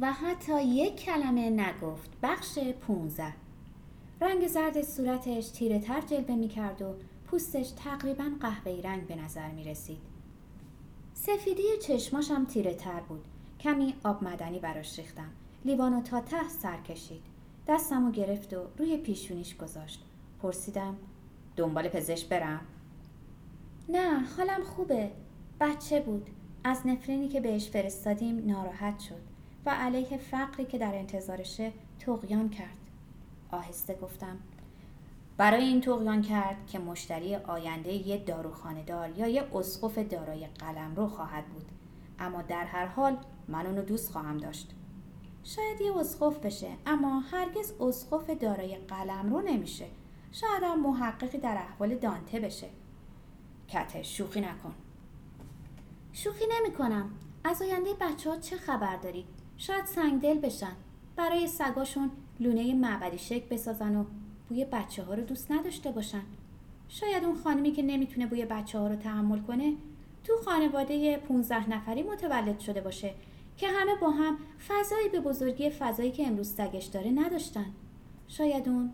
و حتی یک کلمه نگفت بخش 15 رنگ زرد صورتش تیره تر جلوه می کرد و پوستش تقریبا قهوه‌ای رنگ به نظر می رسید. سفیدی چشماشم تیره تر بود. کمی آب مدنی براش ریختم. لیوانو تا ته سر کشید. دستمو گرفت و روی پیشونیش گذاشت. پرسیدم دنبال پزشک برم؟ نه حالم خوبه. بچه بود. از نفرینی که بهش فرستادیم ناراحت شد و علیه فقری که در انتظارشه تقیان کرد. آهسته گفتم برای این تقیان کرد که مشتری آینده یه داروخانه دار یا یه اسقف دارای قلم رو خواهد بود. اما در هر حال من اونو دوست خواهم داشت. شاید یه اسقف بشه اما هرگز اسقف دارای قلم رو نمیشه. شاید هم محققی در احوال دانته بشه. کته شوخی نکن. شوخی نمی کنم از آینده بچه ها چه خبر داری؟ شاید سنگدل بشن. برای سگاشون لونه معبدی شک بسازن و بوی بچه ها رو دوست نداشته باشن. شاید اون خانمی که نمی‌تونه بوی بچه ها رو تحمل کنه تو خانواده 15 نفری متولد شده باشه که همه با هم فضایی به بزرگی فضایی که امروز سگش داره نداشتن. شاید اون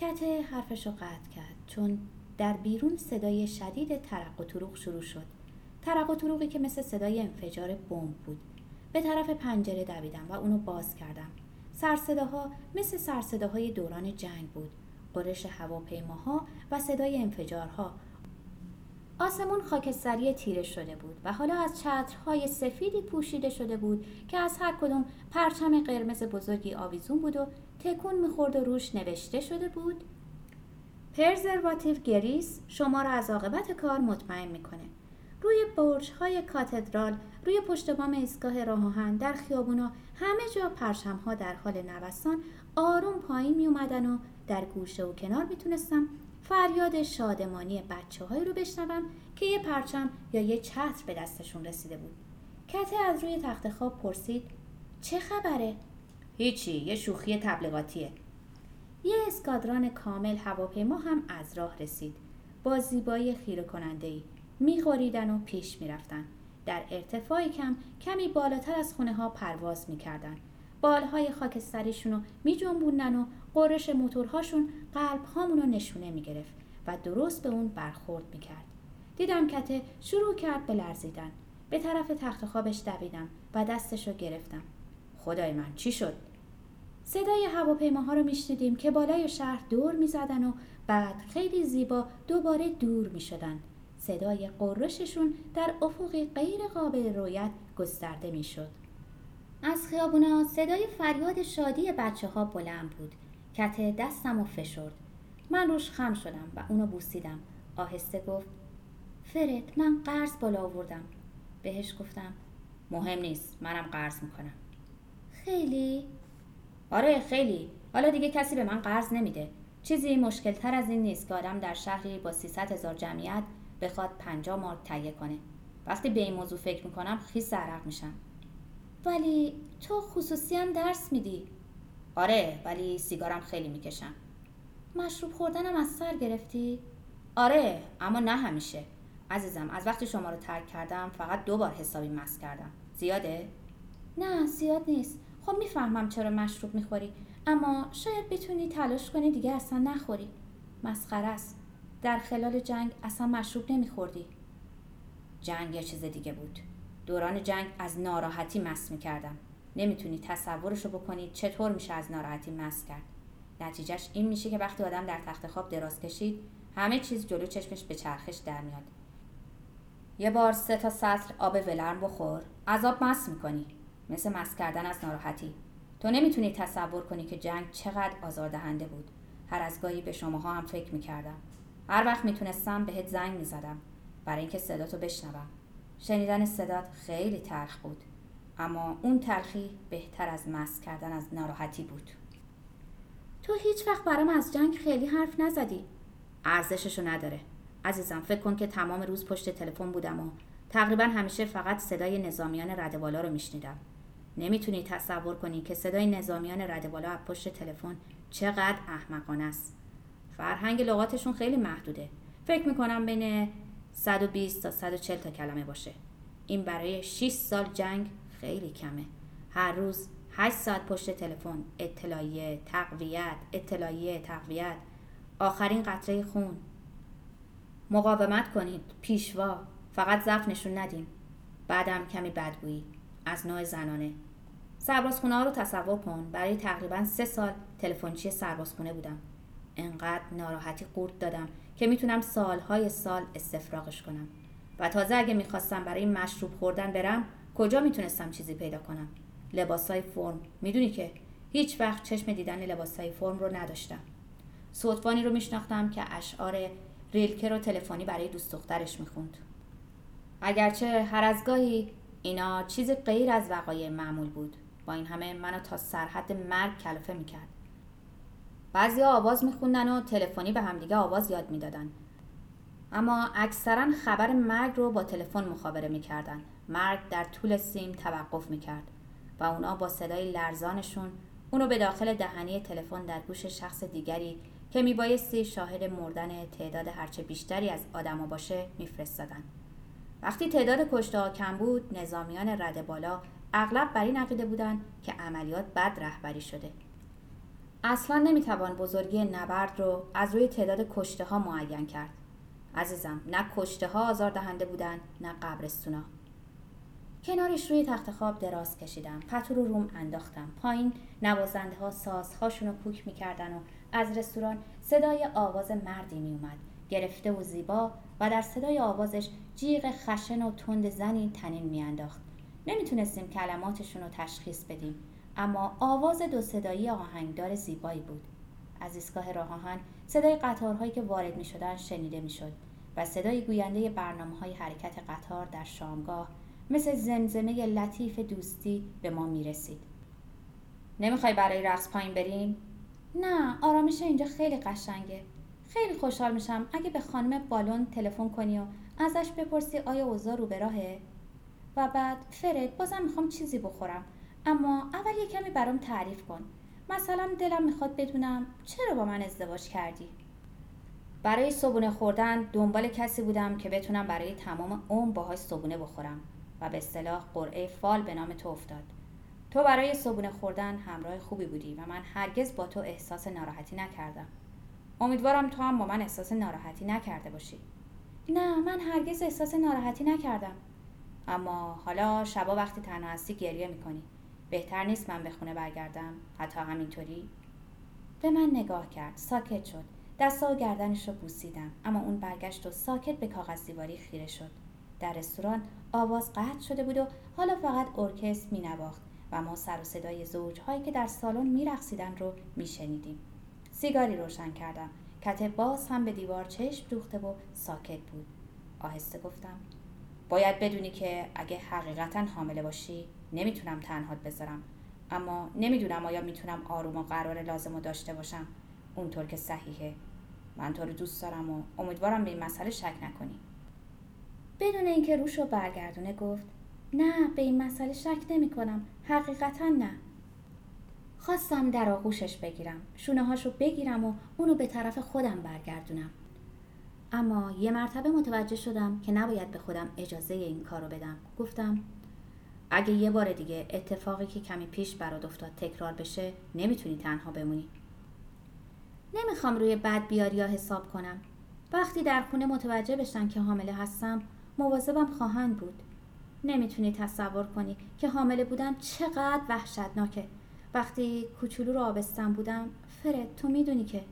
کته حرفش رو قطع کرد چون در بیرون صدای شدید ترق و طروق شروع شد. ترق و طروقی که مثل صدای انفجار بمب بود. به طرف پنجره دویدم و اونو باز کردم. سرصداها مثل سرصداهای دوران جنگ بود. قرش هواپیماها و صدای انفجارها. آسمون خاکستری تیره شده بود و حالا از چترهای سفیدی پوشیده شده بود که از هر کدوم پرچم قرمز بزرگی آویزون بود و تکون می‌خورد و روش نوشته شده بود پرزرواتیو گریس شما را از عاقبت کار مطمئن می‌کنه. روی برج های کاتدرال روی پشت بام ایستگاه راه آهن در خیابونا همه جا پرچم ها در حال نوسان آروم پایین می اومدن و در گوشه و کنار می‌تونستم فریاد شادمانی بچه هایی رو بشنوم که یه پرچم یا یه چتر به دستشون رسیده بود. کته از روی تخت خواب پرسید چه خبره؟ هیچی یه شوخی تبلیغاتیه. یه اسکادران کامل هواپیما هم از راه رسید. با زیبایی خیره کننده ای میخوریدن و پیش می‌رفتن. در ارتفاعی کم کمی بالاتر از خونه ها پرواز می‌کردن. بالهای خاکستریشون رو میجنبوندن و قرش موتورهاشون قلب هامون رو نشونه می‌گرفت و درست به اون برخورد می‌کرد. دیدم کته شروع کرد به لرزیدن. به طرف تخت خوابش دویدم و دستش رو گرفتم. خدای من چی شد؟ صدای هواپیماها رو میشنیدیم که بالای شهر دور می‌زدن و بعد خیلی زیبا دوباره دور می‌شدن صدای قرششون در افقی غیر قابل رویت گسترده می‌شد. از خیابونا صدای فریاد شادی بچه ها بلند بود. کت دستم و فشرد. من روش خم شدم و اونو بوسیدم. آهسته گفت فرد من قرض بالا آوردم. بهش گفتم مهم نیست منم قرض می‌کنم. خیلی؟ آره خیلی. حالا دیگه کسی به من قرض نمیده. چیزی مشکل تر از این نیست که آدم در شهری با 300 هزار جمعیت بخواد 50 مارک تهیه کنه. وقتی به این موضوع فکر می‌کنم خیس عرق میشم. ولی تو خصوصی هم درس میدی. آره ولی سیگارم خیلی می‌کشم. مشروب خوردنم از سر گرفتی؟ آره اما نه همیشه. عزیزم از وقتی شما رو ترک کردم فقط دو بار حسابی مس کردم. زیاده؟ نه زیاد نیست. خب می‌فهمم چرا مشروب می‌خوری. اما شاید بتونی تلاش کنی دیگه اصلا نخوری. مسخره است. در خلال جنگ اصلا مشروب نمیخوردی. جنگ یه چیز دیگه بود. دوران جنگ از ناراحتی مس می‌کردم. نمی‌تونی تصورش رو بکنی چطور میشه از ناراحتی مس کرد. نتیجهش این میشه که وقتی آدم در تخت خواب دراز کشید همه چیز جلو چشمش به چرخش در میاد. یه بار سه تا سطر آب ولرم بخور عذاب مس می‌کنی. مثل مس کردن از ناراحتی. تو نمی‌تونی تصور کنی که جنگ چقدر آزاردهنده بود. هر از گاهی به شماها هم فکر می‌کردم. هر وقت می‌تونستم بهت زنگ می‌زدم برای اینکه صداتو بشنوم. شنیدن صدات خیلی تلخ بود اما اون تلخی بهتر از مس کردن از ناراحتی بود. تو هیچ وقت برام از جنگ خیلی حرف نزدی. ارزششو نداره. عزیزم فکر کن که تمام روز پشت تلفن بودم و تقریبا همیشه فقط صدای نظامیان ردوالا رو میشنیدم. نمی‌تونی تصور کنی که صدای نظامیان ردوالا از پشت تلفن چقدر احمقانه است. فرهنگ لغاتشون خیلی محدوده. فکر می‌کنم بین 120 تا 140 تا کلمه باشه. این برای 6 سال جنگ خیلی کمه. هر روز هشت ساعت پشت تلفن اطلاعیه تقویت اطلاعیه تقویت. آخرین قطره خون. مقاومت کنید پیشوا. فقط ضعف نشون ندیم بعدم کمی بدگویی. از نوع زنانه. سربازخونه ها رو تصور کن. برای تقریبا سه سال تلفنچی سربازخونه بودم. انقدر ناراحتی قورت دادم که می‌تونم سالهای سال استفراغش کنم. و تازه اگه می‌خواستم برای مشروب خوردن برم کجا می‌تونستم چیزی پیدا کنم؟ لباسای فرم. می‌دونی که هیچ وقت چشم دیدن لباسای فرم رو نداشتم. صدفانی رو میشناختم که اشعار ریلکه رو تلفنی برای دوست دخترش می‌خوند. اگرچه هر از گاهی اینا چیزی غیر از وقایع معمول بود. با این همه منو تا سرحد مرگ کلافه می‌کرد. بعضی آواز میخوندن و تلفنی به همدیگه آواز یاد می‌دادن. اما اکثرا خبر مرگ رو با تلفن مخابره می‌کردن. مرگ در طول سیم توقف می‌کرد و اونا با صدای لرزانشون اونو به داخل دهنی تلفن در گوش شخص دیگری که میبایستی شاهد مردن تعداد هرچه بیشتری از آدما باشه میفرستادن. وقتی تعداد کشته کم بود نظامیان رد بالا اغلب بر این عقیده بودند که عملیات بد رهبری شده. اصلا نمی‌توان بزرگی نبرد رو از روی تعداد کشته ها معین کرد. عزیزم نه کشته ها آزار دهنده بودن نه قبرستونا. کنارش روی تخت خواب دراز کشیدم پتو رو روم انداختم. پایین نوازنده ها سازهاشون رو کوک می‌کردن و از رستوران صدای آواز مردی میومد گرفته و زیبا و در صدای آوازش جیغ خشن و تند زنی تنین میانداخت. نمی‌تونستیم کلماتشون رو تشخیص بدیم. اما آواز دو صدایی آهنگدار زیبایی بود از ایستگاه راه آهن صدای قطارهایی که وارد می شدن شنیده می شد و صدای گوینده برنامه های حرکت قطار در شامگاه مثل زمزمه لطیف دوستی به ما می رسید. نمی‌خوای برای رقص پایین بریم؟ نه آرامش اینجا خیلی قشنگه. خیلی خوشحال میشم اگه به خانم بالون تلفن کنی و ازش بپرسی آیا اوضاع رو به راهه؟ و بعد فرد بازم می‌خوام چیزی بخورم اما اول یه کمی برام تعریف کن. مثلا دلم می‌خواد بدونم چرا با من ازدواج کردی؟ برای صبونه خوردن دنبال کسی بودم که بتونم برای تمام عمر باهاش صبونه بخورم و به اصطلاح قرعه فال به نام تو افتاد. تو برای صبونه خوردن همراه خوبی بودی و من هرگز با تو احساس ناراحتی نکردم. امیدوارم تو هم با من احساس ناراحتی نکرده باشی. نه من هرگز احساس ناراحتی نکردم. اما حالا شبا وقتی تنها هستی گریه می‌کنی. بهتر نیست من به خونه برگردم؟ حتی همینطوری؟ به من نگاه کرد ساکت شد. دستا و گردنش رو بوسیدم اما اون برگشت و ساکت به کاغذ دیواری خیره شد. در رستوران آواز قطع شده بود و حالا فقط ارکستر مینواخت و ما سر و صدای زوجهایی که در سالن میرقصیدن رو میشنیدیم. سیگاری روشن کردم. کته باز هم به دیوار چشم دوخته و ساکت بود. آهسته گفتم باید بدونی که اگه حقیقتا حامله باشی نمی‌تونم تنهات بذارم. اما نمی‌دونم آیا می‌تونم آروم و قرار لازم رو داشته باشم. اونطور که صحیحه. من تو رو دوست دارم و امیدوارم به این مسئله شک نکنی. بدون اینکه روش رو برگردونه گفت نه به این مسئله شک نمی کنم حقیقتا نه. خواستم در آغوشش بگیرم. شونه هاشو بگیرم و اونو به طرف خودم برگردونم. اما یه مرتبه متوجه شدم که نباید به خودم اجازه این کارو بدم. گفتم اگه یه بار دیگه اتفاقی که کمی پیش برات افتاد تکرار بشه نمی‌تونی تنها بمونی. نمی‌خوام روی بد بیاری حساب کنم. وقتی در خونه متوجه بشن که حامله هستم مواظبم خواهند بود. نمی‌تونی تصور کنی که حامله بودن چقدر وحشتناکه. وقتی کوچولو رو آبستن بودم فرد تو می‌دونی که.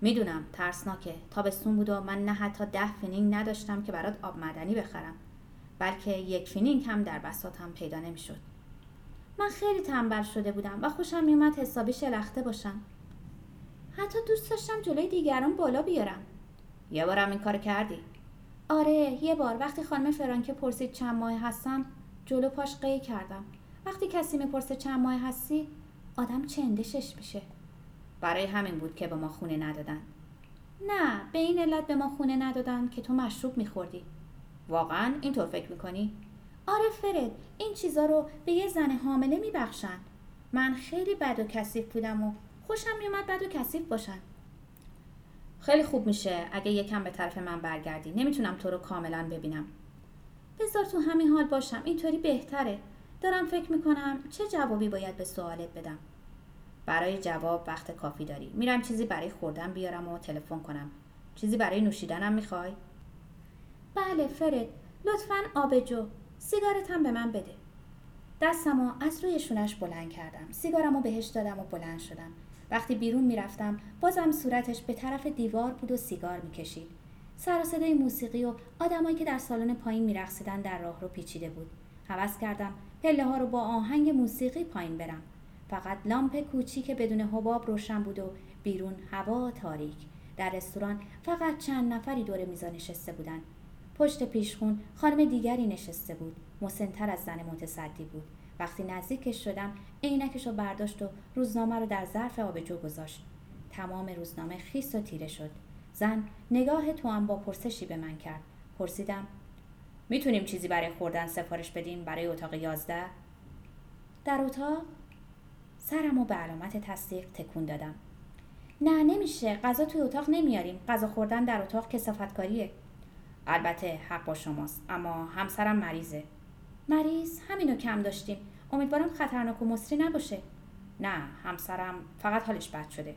می‌دونم ترسناکه. تابستون بود و من نه حتی ده فنیگ نداشتم که برات آب معدنی بخرم. بلکه یک فنیگ هم در بساطم پیدا نمی‌شد. من خیلی تنبل شده بودم و خوشم میومد حسابی شلخته باشم. حتی دوست داشتم جلوی دیگران بالا بیارم. یه بارم این کار کردی؟ آره یه بار. وقتی خانم فرانکه پرسید چند ماه هستم جلو پاش قی کردم. وقتی کسی می‌پرسه چند ماه هستی آدم چندشش میشه. برای همین بود که به ما خونه ندادن. نه به این علت به ما خونه ندادن که تو مشروب میخوردی. واقعا اینطور فکر می‌کنی؟ آره فرد این چیزا رو به یه زن حامله میبخشن. من خیلی بد و کثیف بودم و خوشم میومد بد و کثیف باشن. خیلی خوب میشه اگه یکم به طرف من برگردی. نمی‌تونم تو رو کاملا ببینم. بذار تو همین حال باشم. اینطوری بهتره. دارم فکر می‌کنم چه جوابی باید به سوالت بدم. برای جواب وقت کافی داری. میرم چیزی برای خوردن بیارم و تلفن کنم. چیزی برای نوشیدنم می‌خوای؟ بله فرد لطفا آبجو سیگارت هم به من بده. دستمو از روی شونش بلند کردم. سیگارمو بهش دادم و بلند شدم. وقتی بیرون می‌رفتم بازم صورتش به طرف دیوار بود و سیگار می‌کشید. سر و صدای موسیقی و آدمایی که در سالن پایین میرقصیدن در راه رو پیچیده بود. حوض کردم پله ها رو با آهنگ موسیقی پایین برم. فقط لامپ کوچیک بدون حباب روشن بود و بیرون هوا تاریک. در رستوران فقط چند نفری دور میزا نشسته بودند پشت پیشخون خانم دیگری نشسته بود. مسنتر از زن متصدی بود. وقتی نزدیکش شدم عینکش رو برداشت و روزنامه رو در ظرف آبجو گذاشت. تمام روزنامه خیس و تیره شد. زن نگاه تو هم با پرسشی به من کرد. پرسیدم می‌تونیم چیزی برای خوردن سفارش بدیم برای اتاق یازده؟ در اتاق؟ سرم و به علامت تصدیق تکون دادم. نه نمیشه. غذا توی اتاق نمیاریم. غذا خوردن در اتاق کسافتکاریه البته حق با شماست اما همسرم مریضه. مریض؟ همینو کم داشتیم. امیدوارم خطرناک و مصری نباشه. نه همسرم فقط حالش بد شده.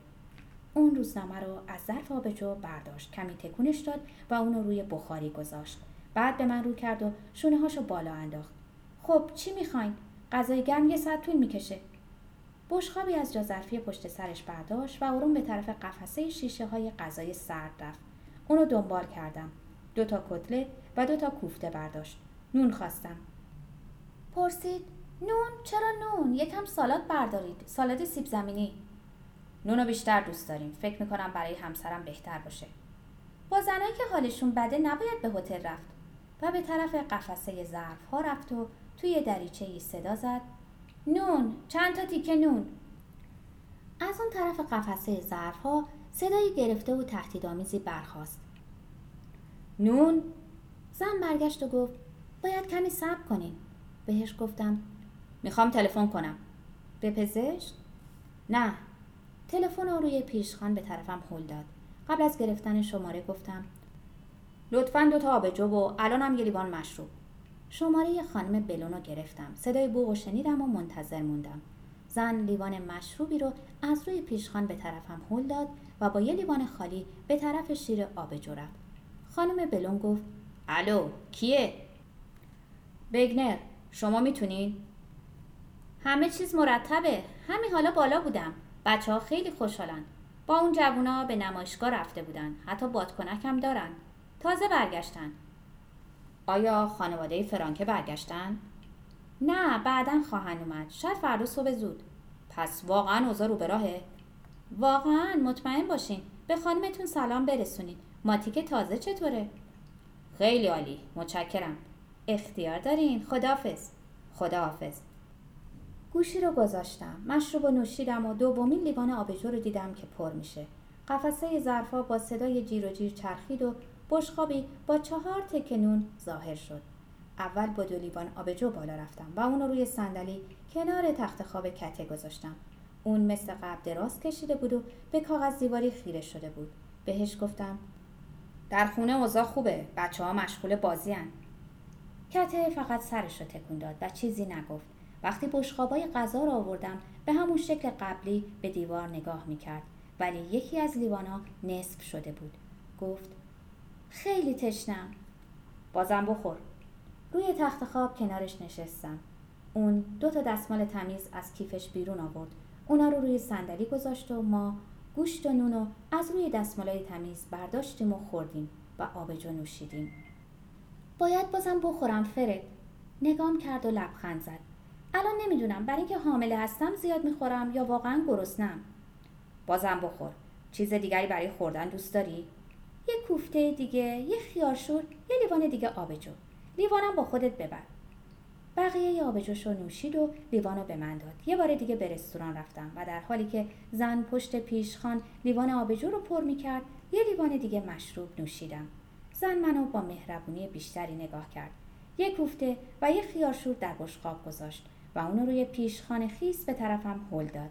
اون روزنامه رو از ظرف آبجو برداشت کمی تکونش داد و اونو روی بخاری گذاشت. بعد به من رو کرد و شونه هاشو بالا انداخت. خب چی می‌خواین؟ غذای گرم یه ساعت طول می‌کشه. بشخابی از جا ظرفی پشت سرش برداشت و آروم به طرف قفسه شیشه های غذای سرد رفت. اونو دنبال کردم. دو تا کتلت و دو تا کوفته برداشت. نون خواستم. پرسید نون؟ چرا نون؟ یکم سالاد بردارید. سالاد سیب زمینی. نونو بیشتر دوست داریم. فکر می‌کنم برای همسرم بهتر باشه. با زنایی که حالشون بده نباید به هتل رفت. و به طرف قفسه ظرف ها رفت و توی دریچه ای صدا زد. نون چند تا تیکه نون؟ از اون طرف قفسه ظرف ها صدایی گرفته و تهدیدآمیزی برخاست. نون زن برگشت و گفت باید کمی صبر کنیم. بهش گفتم می‌خوام تلفن کنم. به پزشک؟ نه. تلفن رو روی پیشخان به طرفم هل داد. قبل از گرفتن شماره گفتم لطفا دو تا آبجو و الانم یه لیوان مشروب. شماره خانم بلون رو گرفتم. صدای بوغ و شنیدم و منتظر موندم. زن لیوان مشروبی رو از روی پیشخان به طرفم هل داد و با یه لیوان خالی به طرف شیر آبجو رفت. خانم بلون گفت الو کیه؟ بگنر شما می‌تونین؟ همه چیز مرتبه همین حالا بالا بودم. بچه ها خیلی خوشحالن. با اون جوونا به نمایشگاه رفته بودن. حتی بادکنک هم دارن. تازه برگشتن. آیا خانواده فرانکه برگشتن؟ نه بعدا خواهند اومد. شاید فردا صبح زود. پس واقعا اوضاع رو به راهه؟ واقعا مطمئن باشین. به خانمتون سلام برسونید ماتیک تازه چطوره؟ خیلی عالی متشکرم. اختیار دارین؟ خداحافظ. خداحافظ. گوشی رو گذاشتم. مشروب و نوشیدم و دومین لیوان آبجو رو دیدم که پر میشه. قفسه ظرفا با صدای جیر و جیر چرخید و بشخابی با چهار تکه نون ظاهر شد. اول با دو لیوان آبجو بالا رفتم و اون رو روی صندلی کنار تخت خواب کته گذاشتم. اون مثل قبل دراز کشیده بود و به کاغذ دیواری خیره شده بود. بهش گفتم در خونه اوضاع خوبه. بچه ها مشغول بازی هن. کته فقط سرش رو تکون داد و چیزی نگفت. وقتی بشخابای غذا را آوردم به همون شکل قبلی به دیوار نگاه می‌کرد. ولی یکی از لیوانا نصف شده بود. گفت خیلی تشنم. بازم بخور. روی تخت خواب کنارش نشستم. اون دو تا دستمال تمیز از کیفش بیرون آورد. اونا رو روی صندلی گذاشت و ما گوشت و نونو از روی دستمالای تمیز برداشتیم و خوردیم و آبجو نوشیدیم. باید بازم بخورم فرد. نگام کرد و لبخند زد. الان نمی‌دونم برای اینکه حامله هستم زیاد می‌خورم یا واقعا گرسنم بازم بخور. چیز دیگری برای خوردن دوست داری؟ یه کوفته دیگه یه خیارشور یه لیوان دیگه آبجو لیوانم با خودت ببر. بقیه یه آبجوشو نوشید و لیوانو به من داد. یه بار دیگه به رستوران رفتم و در حالی که زن پشت پیشخان لیوان آبجو رو پر می‌کرد یه لیوان دیگه مشروب نوشیدم. زن منو با مهربونی بیشتری نگاه کرد. یه کوفته و یه خیارشور در بشقاب گذاشت و اونو روی پیشخان خیس به طرفم هل داد.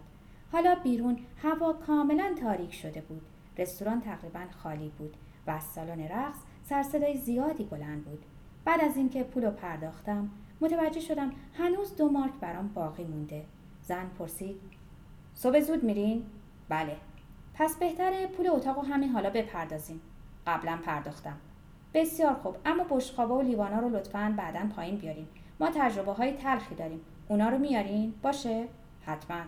حالا بیرون هوا کاملا تاریک شده بود. رستوران تقریبا خالی بود و از سالن رقص سرصدای زیادی بلند بود. بعد از اینکه پول پرداختم متوجه شدم هنوز دو مارک برام باقی مونده. زن پرسید صبح زود میرین؟ بله. پس بهتره پول اتاق و همین حالا بپردازیم. قبلا پرداختم. بسیار خوب اما بشقابا و لیوانا رو لطفا بعدا پایین بیارین. ما تجربه های تلخی داریم. اونا رو میارین؟ باشه؟ حتما.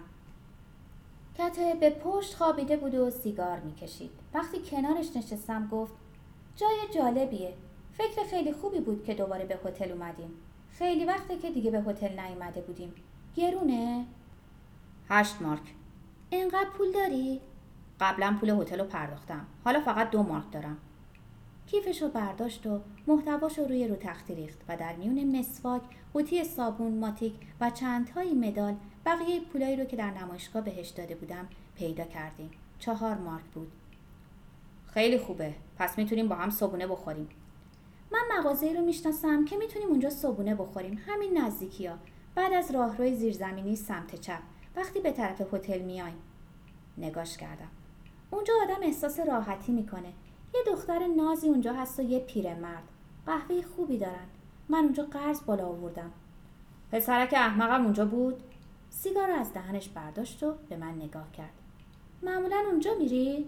کته به پشت خوابیده بود و سیگار می‌کشید. وقتی کنارش نشستم گفت جای جالبیه. فکر خیلی خوبی بود که دوباره به هتل اومدیم. خیلی وقته که دیگه به هتل نیومده بودیم. گرونه؟ هشت مارک. اینقدر پول داری؟ قبلا پول هتل رو پرداختم. حالا فقط دو مارک دارم. کیفش رو برداشت و محتواش رو روی رو تختی ریخت و در میون مسواک قوطی صابون ماتیک و چندتایی مدال بقیه پولایی رو که در نمایشگاه بهش داده بودم پیدا کردیم. چهار مارک بود. خیلی خوبه. پس می‌تونیم با هم صبونه بخوریم. من مغازه رو می‌شناسم که می‌تونیم اونجا صبونه بخوریم. همین نزدیکی بعد از راهروی زیرزمینی سمت چپ. وقتی به طرف هتل میایم. نگاش کردم. اونجا آدم احساس راحتی می‌کنه. یه دختر نازی اونجا هست و یه پیرمرد. قهوه خوبی دارن. من اونجا قرض بالا آوردم. پسرک احمقم اونجا بود؟ سیگار از دهنش برداشت و به من نگاه کرد. معمولا اونجا میری؟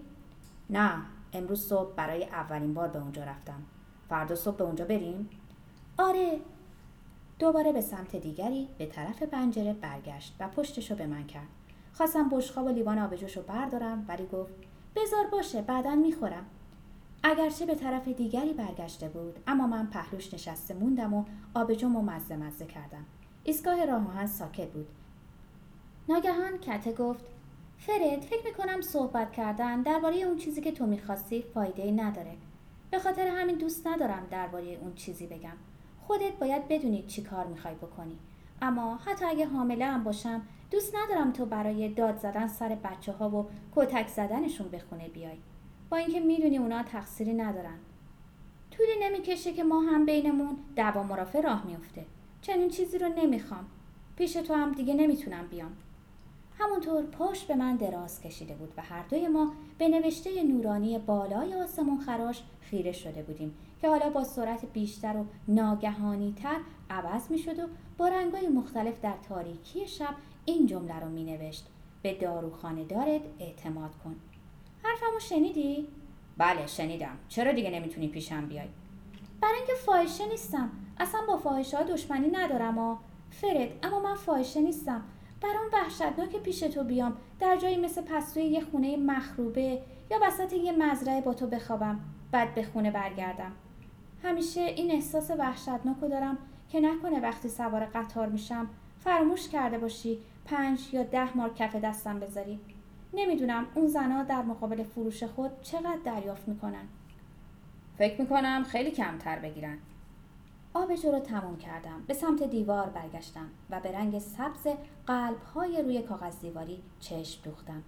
نه. امروز صبح برای اولین بار به اونجا رفتم. فردا صبح به اونجا بریم؟ آره. دوباره به سمت دیگری به طرف پنجره برگشت و پشتشو به من کرد. خواستم بشقاب و لیوان آبجوشو بردارم ولی گفت بزار باشه بعدا می‌خورم. اگرچه به طرف دیگری برگشته بود اما من پهلوش نشسته موندم و آبجوم و مزه مزه کردم. ایستگاه راه ساکت بود. ناگهان کته گفت فرد فکر می‌کنم صحبت کردن درباره اون چیزی که تو می‌خواستی فایده ای نداره. به خاطر همین دوست ندارم درباره اون چیزی بگم. خودت باید بدونی چی کار می‌خوای بکنی. اما حتی اگه حامله هم باشم دوست ندارم تو برای داد زدن سر بچه ها و کتک زدنشون به خونه بیای. با اینکه می‌دونی اونا تقصیری ندارن. طولی نمی‌کشه که ما هم بینمون دعوا مرافع راه میفته چنین چیزی رو نمی‌خوام. پیش تو هم دیگه نمی‌تونم بیام. همونطور پشت به من دراز کشیده بود و هر دوی ما به نوشته نورانی بالای آسمون خراش خیره شده بودیم که حالا با سرعت بیشتر و ناگهانی تر عوض می شد و با رنگای مختلف در تاریکی شب این جمله رو می نوشت به داروخانه دارد اعتماد کن. حرفمو شنیدی؟ بله شنیدم. چرا دیگه نمی‌تونی پیشم بیای؟ برای اینکه فاحشه نیستم. اصلا با فاحشه دشمنی ندارم و فرد اما من فاحشه نیستم. برام وحشتناک پیش تو بیام در جایی مثل پستوی یه خونه مخروبه یا وسط یه مزرعه با تو بخوابم بعد به خونه برگردم. همیشه این احساس وحشتناک رو دارم که نکنه وقتی سوار قطار میشم فراموش کرده باشی پنج یا ده مار کف دستم بذاری. نمی‌دونم اون زنها در مقابل فروش خود چقدر دریافت می‌کنن. فکر می‌کنم خیلی کمتر بگیرن. آبجو رو تموم کردم. به سمت دیوار برگشتم و به رنگ سبز قلب های روی کاغذ دیواری چشم دوختم.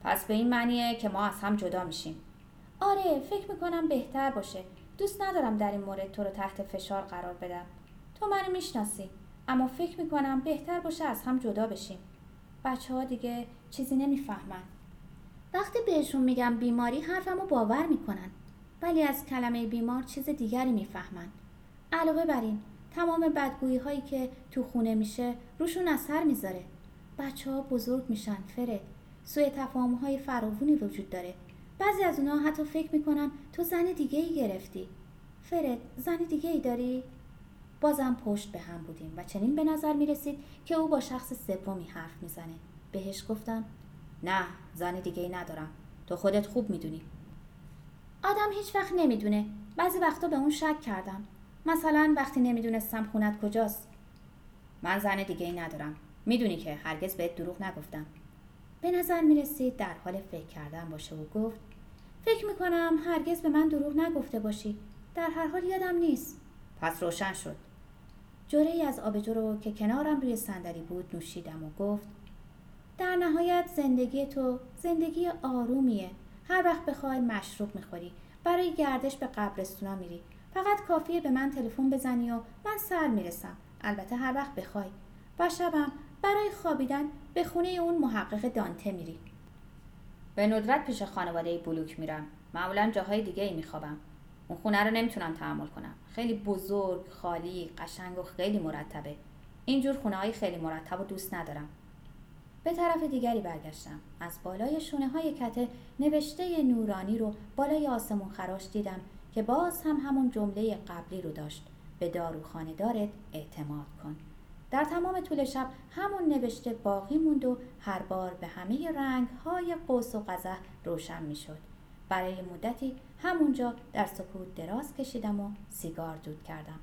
پس به این معنیه که ما از هم جدا میشیم. آره فکر می‌کنم بهتر باشه. دوست ندارم در این مورد تو رو تحت فشار قرار بدم. تو منو می‌شناسی اما فکر می‌کنم بهتر باشه از هم جدا بشیم. بچه ها دیگه چیزی نمی‌فهمن. وقتی بهشون میگم بیماری حرفمو باور می‌کنن. ولی از کلمه بیمار چیز دیگری می‌فهمن. علاوه بر این تمام بدگویی هایی که تو خونه میشه روشون اثر می‌ذاره. بچه ها بزرگ میشن فرد سوی تفاهم های فراوونی وجود داره. بعضی از اونها حتی فکر می‌کنن تو زن دیگه ای گرفتی. فرد زن دیگه ای داری؟ بازم پشت به هم بودیم و چنین به نظر می رسید که او با شخص سومی حرف می‌زنه. بهش گفتم نه زن دیگه ای ندارم. تو خودت خوب می‌دونی. آدم هیچ وقت نمی‌دونه. بعضی وقتا به اون شک کردم. مثلا وقتی نمی‌دونستم خونت کجاست. من زن دیگه ای ندارم. می‌دونی که هرگز بهت دروغ نگفتم. به نظر می رسید در حال فکر کردن باشه و گفت فکر می‌کنم هرگز به من دروغ نگفته باشی. در هر حال یادم نیست. پس روشن شد. جوره ای از آبجو رو که کنارم روی صندلی بود نوشیدم و گفت در نهایت زندگی تو زندگی آرومیه. هر وقت بخوای مشروب می‌خوری. برای گردش به قبرستونا میری. فقط کافیه به من تلفن بزنی و من سر می‌رسم. البته هر وقت بخوای. و شبم برای خوابیدن به خونه اون محقق دانته میری. به ندرت پیش خانواده بلوک میرم. معمولا جاهای دیگه ای میخوابم. اون خونه رو نمی‌تونم تحمل کنم. خیلی بزرگ خالی قشنگ و خیلی مرتبه. اینجور خونه های خیلی مرتب و دوست ندارم. به طرف دیگری برگشتم. از بالای شونه های کته نوشته نورانی رو بالای آسمون خراش دیدم. که باز هم همون جمله قبلی رو داشت به داروخانه دارت اعتماد کن در تمام طول شب همون نوشته باقی موند و هر بار به همه رنگ های قوس و قزح روشن می شد. برای مدتی همونجا در سکوت دراز کشیدم و سیگار دود کردم.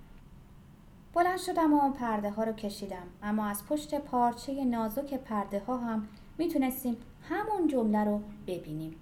بلند شدم و پرده ها رو کشیدم اما از پشت پارچه نازک پرده ها هم می‌تونستیم همون جمله رو ببینیم.